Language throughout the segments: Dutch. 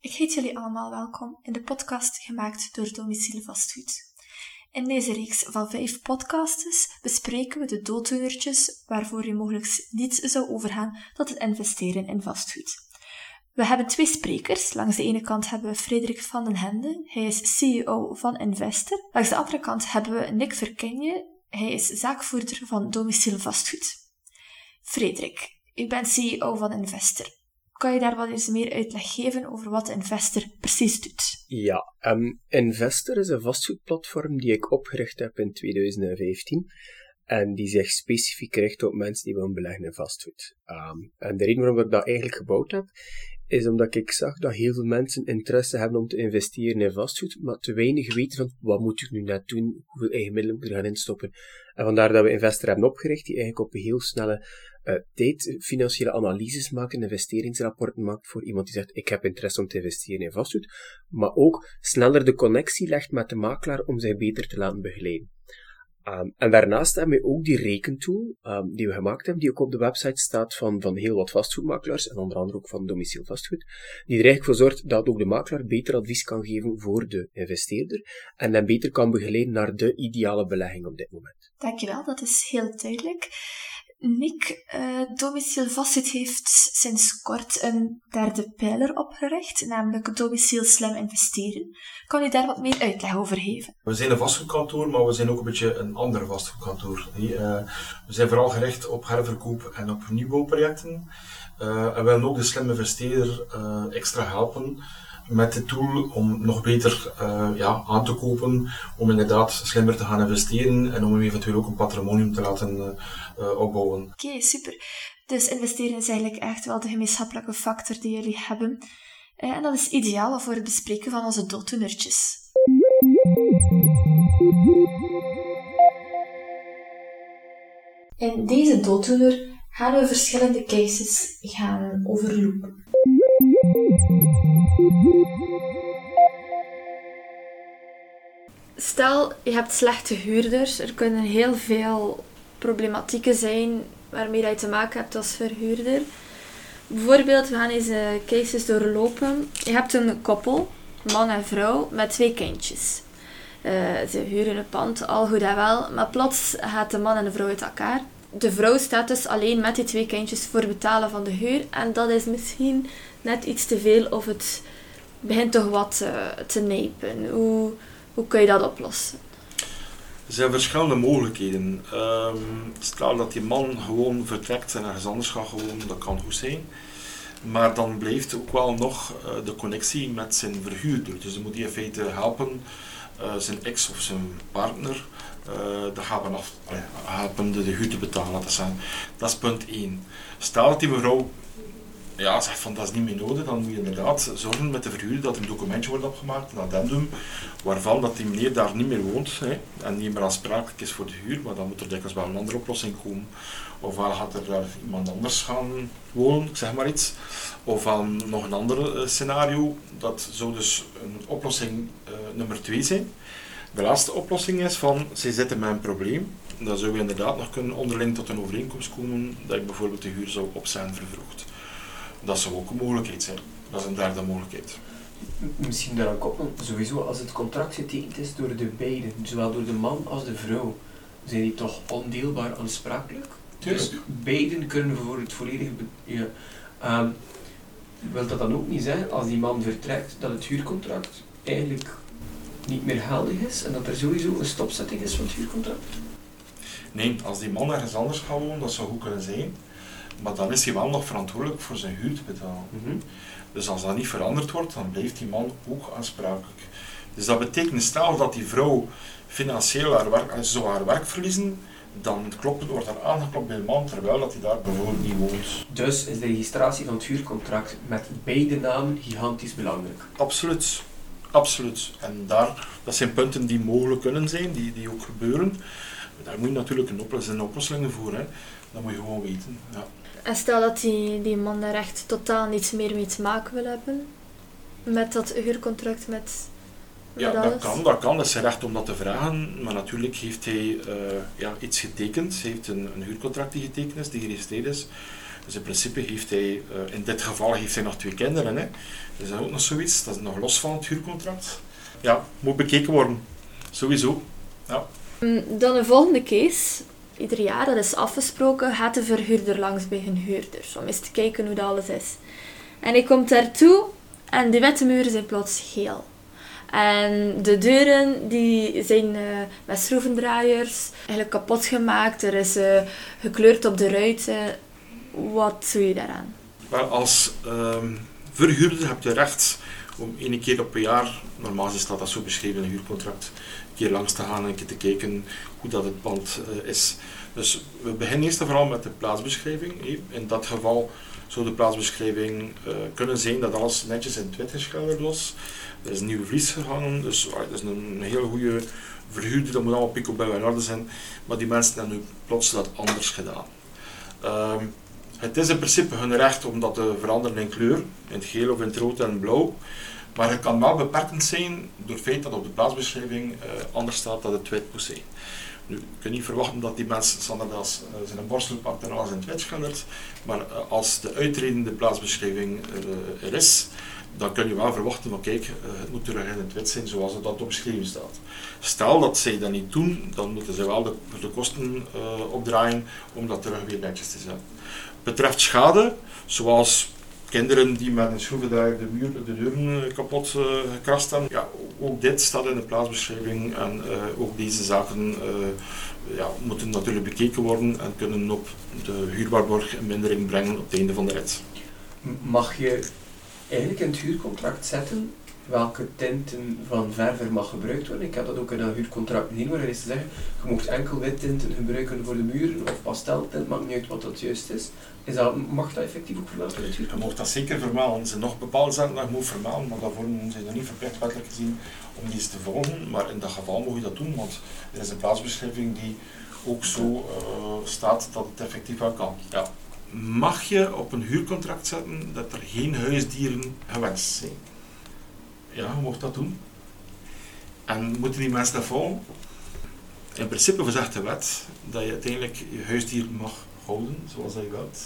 Ik heet jullie allemaal welkom in de podcast gemaakt door Domicilie Vastgoed. In deze reeks van vijf podcasts bespreken we de dooddoenertjes waarvoor je mogelijk niet zou overgaan tot het investeren in vastgoed. We hebben twee sprekers. Langs de ene kant hebben we Frederik van den Hende. Hij is CEO van Investor. Langs de andere kant hebben we Nick Verkenje. Hij is zaakvoerder van Domiciel Vastgoed. Frederik, u bent CEO van Investor. Kan je daar wat eens meer uitleg geven over wat Investor precies doet? Ja, um, Investor is een vastgoedplatform die ik opgericht heb in 2015. En die zich specifiek richt op mensen die willen beleggen in vastgoed. Um, en de reden waarom ik dat eigenlijk gebouwd heb, is omdat ik zag dat heel veel mensen interesse hebben om te investeren in vastgoed, maar te weinig weten van wat moet ik nu net doen, hoeveel eigen middelen moet ik er gaan instoppen. En vandaar dat we Investor hebben opgericht, die eigenlijk op een heel snelle uh, tijd financiële analyses maakt, investeringsrapporten maakt voor iemand die zegt ik heb interesse om te investeren in vastgoed, maar ook sneller de connectie legt met de makelaar om zich beter te laten begeleiden. Um, en daarnaast hebben we ook die rekentool um, die we gemaakt hebben, die ook op de website staat van, van heel wat vastgoedmakelaars, en onder andere ook van Domiciel Vastgoed, die er eigenlijk voor zorgt dat ook de makelaar beter advies kan geven voor de investeerder en dan beter kan begeleiden naar de ideale belegging op dit moment. Dankjewel, dat is heel duidelijk. Nick, uh, Domiciel Vastgoed heeft sinds kort een derde pijler opgericht, namelijk Domiciel Slim Investeren. Kan u daar wat meer uitleg over geven? We zijn een vastgoedkantoor, maar we zijn ook een beetje een ander vastgoedkantoor. Uh, we zijn vooral gericht op herverkoop en op nieuwbouwprojecten. Uh, en willen ook de slim investeerder extra helpen met de tool om nog beter uh, ja, aan te kopen, om inderdaad slimmer te gaan investeren en om eventueel ook een patrimonium te laten uh, opbouwen. Oké, okay, super. Dus investeren is eigenlijk echt wel de gemeenschappelijke factor die jullie hebben. En dat is ideaal voor het bespreken van onze dooddoenertjes. In deze dooddoener gaan we verschillende cases gaan overlopen. Stel, je hebt slechte huurders. Er kunnen heel veel problematieken zijn waarmee je te maken hebt als verhuurder. Bijvoorbeeld, we gaan deze cases doorlopen. Je hebt een koppel, man en vrouw, met twee kindjes. Uh, ze huren een pand, al goed en wel, maar plots gaat de man en de vrouw uit elkaar. De vrouw staat dus alleen met die twee kindjes voor betalen van de huur en dat is misschien net iets te veel of het begint toch wat uh, te nepen. Hoe, hoe kun je dat oplossen? Er zijn verschillende mogelijkheden. Um, stel dat die man gewoon vertrekt en ergens anders gaat wonen, dat kan goed zijn. Maar dan blijft ook wel nog uh, de connectie met zijn verhuurder. Dus dan moet hij in feite helpen, uh, zijn ex of zijn partner, dat gaat af, de, de huur te betalen. Dat is, dat is punt 1. Stel dat die mevrouw ja, zegt van dat is niet meer nodig, dan moet je inderdaad zorgen met de verhuurder dat een documentje wordt opgemaakt, een addendum, waarvan dat die meneer daar niet meer woont hè, en niet meer aansprakelijk is voor de huur, maar dan moet er dikwijls wel een andere oplossing komen. Ofwel gaat er daar iemand anders gaan wonen, zeg maar iets. Ofwel nog een ander uh, scenario, dat zou dus een oplossing uh, nummer 2 zijn. De laatste oplossing is van, ze zitten met een probleem, dan zou je inderdaad nog kunnen onderling tot een overeenkomst komen dat ik bijvoorbeeld de huur zou opzijn vervroegd. Dat zou ook een mogelijkheid zijn. Dat is een derde mogelijkheid. Misschien daaraan koppelen, sowieso als het contract getekend is door de beiden, zowel door de man als de vrouw, zijn die toch ondeelbaar aansprakelijk? Dus beiden kunnen voor het volledige... Ja, um, wil dat dan ook niet zeggen, als die man vertrekt, dat het huurcontract eigenlijk niet meer geldig is en dat er sowieso een stopzetting is van het huurcontract? Nee, als die man ergens anders gaat wonen, dat zou goed kunnen zijn. Maar dan is hij wel nog verantwoordelijk voor zijn huur te betalen. Mhm. Dus als dat niet veranderd wordt, dan blijft die man ook aansprakelijk. Dus dat betekent, stel dat die vrouw financieel haar werk, zou haar werk verliezen, dan klopt, wordt er aangeklopt bij de man, terwijl dat hij daar bijvoorbeeld niet woont. Dus is de registratie van het huurcontract met beide namen gigantisch belangrijk? Absoluut. Absoluut. En daar, dat zijn punten die mogelijk kunnen zijn, die, die ook gebeuren. Daar moet je natuurlijk een oplossing, een oplossing voor. Hè. Dat moet je gewoon weten. Ja. En stel dat die, die man daar echt totaal niets meer mee te maken wil hebben, met dat huurcontract met, met ja, alles. dat kan, dat kan. Dat is zijn recht om dat te vragen. Maar natuurlijk heeft hij uh, ja, iets getekend. Hij heeft een, een huurcontract die getekend is, die geregistreerd is. Dus in principe heeft hij, in dit geval heeft hij nog twee kinderen. Hè. Dus dat is ook nog zoiets, dat is nog los van het huurcontract. Ja, moet bekeken worden. Sowieso. Ja. Mm, dan een volgende case. Ieder jaar, dat is afgesproken, gaat de verhuurder langs bij een huurder. Om eens te kijken hoe dat alles is. En hij komt daartoe en de witte muren zijn plots geel. En de deuren die zijn uh, met schroevendraaiers eigenlijk kapot gemaakt. Er is uh, gekleurd op de ruiten. Wat doe je daaraan? Wel, als um, verhuurder heb je recht om één keer op een jaar, normaal staat dat zo beschreven in een huurcontract, een keer langs te gaan en een keer te kijken hoe dat het pand uh, is. Dus we beginnen eerst en vooral met de plaatsbeschrijving. In dat geval zou de plaatsbeschrijving uh, kunnen zijn dat alles netjes in het wit geschilderd was. Er is een nieuwe vlies gehangen, dus uh, dat is een, hele goede verhuurder, dat moet allemaal picobello in orde zijn. Maar die mensen hebben nu plots dat anders gedaan. Uh, het is in principe hun recht om dat te veranderen in kleur, in het geel of in het rood en blauw. Maar het kan wel beperkend zijn door het feit dat op de plaatsbeschrijving uh, anders staat dat het wit moet zijn. Nu, je kunt niet verwachten dat die mensen standaard uh, zijn borstel pakt en in het wit schildert. Maar uh, als de uitredende plaatsbeschrijving er is, dan kun je wel verwachten van kijk, het moet terug in het wit zijn zoals het dat opgeschreven staat. Stel dat zij dat niet doen, dan moeten ze wel de, de kosten opdraaien om dat terug weer netjes te zetten betreft schade, zoals kinderen die met een schroevendraaier de, muur, de deuren eh, kapot uh, gekrast hebben. Ja, ook dit staat in de plaatsbeschrijving en uh, ook deze zaken ja, moeten natuurlijk bekeken worden en kunnen op de huurwaarborg een mindering brengen op het einde van de rit. Mag je eigenlijk in het huurcontract zetten welke tinten van verver mag gebruikt worden. Ik heb dat ook in een huurcontract gezien, waarin is te zeggen, je mocht enkel wit tinten gebruiken voor de muren, of pasteltint, maakt niet uit wat dat juist is. is dat, mag dat effectief ook vermelden in het Je mag dat zeker vermelden. Er zijn nog bepaalde zaken dat je moet vermelden, maar daarvoor zijn er niet verplicht wettelijk gezien om die te volgen. Maar in dat geval moet je dat doen, want er is een plaatsbeschrijving die ook zo uh, staat dat het effectief wel kan. Ja. Mag je op een huurcontract zetten dat er geen huisdieren gewenst zijn? Ja, je mocht dat doen. En moeten die mensen dat volgen? In principe verzegt de wet dat je uiteindelijk je huisdier mag houden zoals je wilt.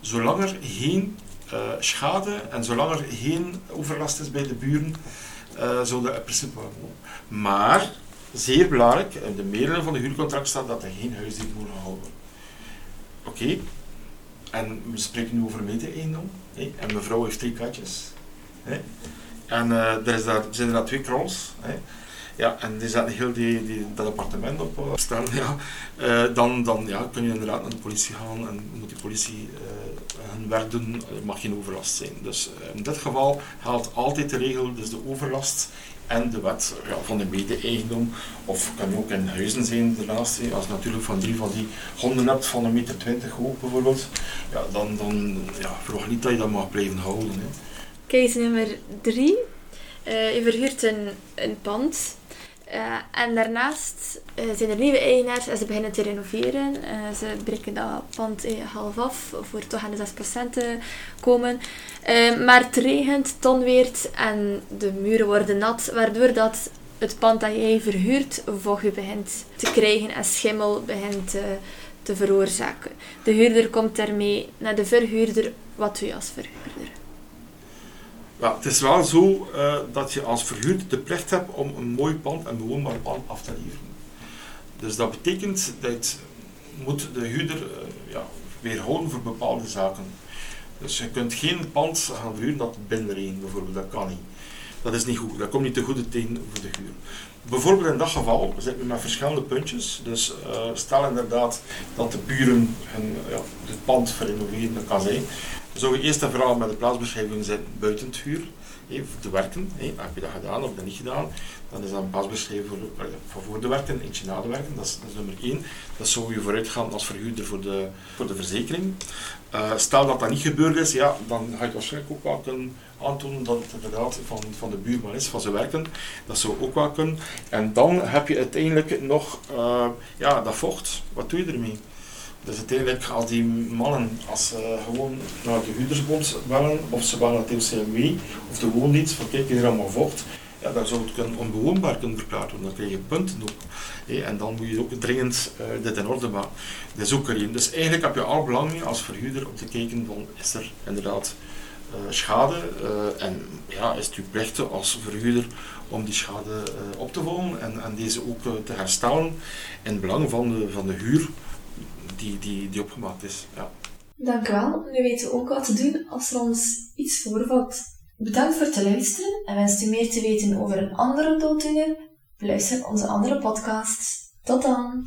Zolang er geen uh, schade en zolang er geen overlast is bij de buren, uh, zou dat in principe wel Maar, zeer belangrijk, in de meerderheid van de huurcontract staat dat er geen huisdier moet houden. Oké, en we spreken nu over mede-eiendom. En mevrouw heeft drie katjes. En uh, er, daar, zijn er twee krons. Hè. Ja, en die zetten heel die, die, dat appartement op uh. Ja. Uh, dan dan ja, kun je inderdaad naar de politie gaan en moet die politie hun werk doen. Er mag geen overlast zijn. Dus in dit geval geldt altijd de regel, dus de overlast en de wet ja, van de mede-eigendom. Of kan ook in huizen zijn daarnaast. Als je natuurlijk van drie van die honden hebt van een meter twintig hoog bijvoorbeeld, ja, dan, dan ja, niet dat je dat mag blijven houden. Hè. Case nummer drie. Uh, je verhuurt een, een pand. Uh, en daarnaast uh, zijn er nieuwe eigenaars en ze beginnen te renoveren. ze breken dat pand half af voor toch aan de 6% te komen. maar het regent, ton weert en de muren worden nat, waardoor dat het pand dat jij verhuurt vocht begint te krijgen en schimmel begint te veroorzaken. De huurder komt daarmee naar de verhuurder. Wat doe je als verhuurder? Ja, het is wel zo uh, dat je als verhuurder de plicht hebt om een mooi pand, een bewoonbaar pand af te leveren. Dus dat betekent dat moet de huurder uh, ja, weerhouden voor bepaalde zaken. Dus je kunt geen pand gaan verhuren dat binnenregent bijvoorbeeld, dat kan niet. Dat is niet goed, dat komt niet te goede tegen voor de huur. Bijvoorbeeld in dat geval zitten we met verschillende puntjes. Dus uh, stel inderdaad dat de buren hun, ja, het pand verrenoveren, dat kan zijn zou je eerst en vooral met de plaatsbeschrijving zijn buiten het te werken. Heb je dat gedaan of dat niet gedaan? Dan is dat een plaatsbeschrijving voor, voor de werken, eentje na de werken. Dat is, nummer één. Dat zou je vooruit gaan als verhuurder voor de, voor de verzekering. Uh, stel dat dat niet gebeurd is, ja, dan ga je waarschijnlijk ook wel kunnen aantonen dat het inderdaad van, van de buurman is, van zijn werken. Dat zou ook wel kunnen. En dan heb je uiteindelijk nog uh, ja, dat vocht. Wat doe je ermee? Dus uiteindelijk, als die mannen, als ze gewoon naar de huurdersbond bellen, of ze bellen het CMW of de woondienst, van kijk, hier allemaal vocht, ja, dan zou het onbewoonbaar kunnen verklaard worden. Dan krijg je punten op. En dan moet je ook dringend uh, dit in orde maken. Dat is ook. Dus eigenlijk heb je al belang als verhuurder om te kijken van is er inderdaad uh, schade uh, en ja, is het uw plicht als verhuurder om die schade op te volgen en, en deze ook te herstellen in het belang van de, van de huur die, die, die opgemaakt is. Ja. Dank u wel. Nu weten we ook wat te doen als er ons iets voorvalt. Bedankt voor het luisteren en wenst u meer te weten over een andere dooddoener? Beluister onze andere podcasts. Tot dan!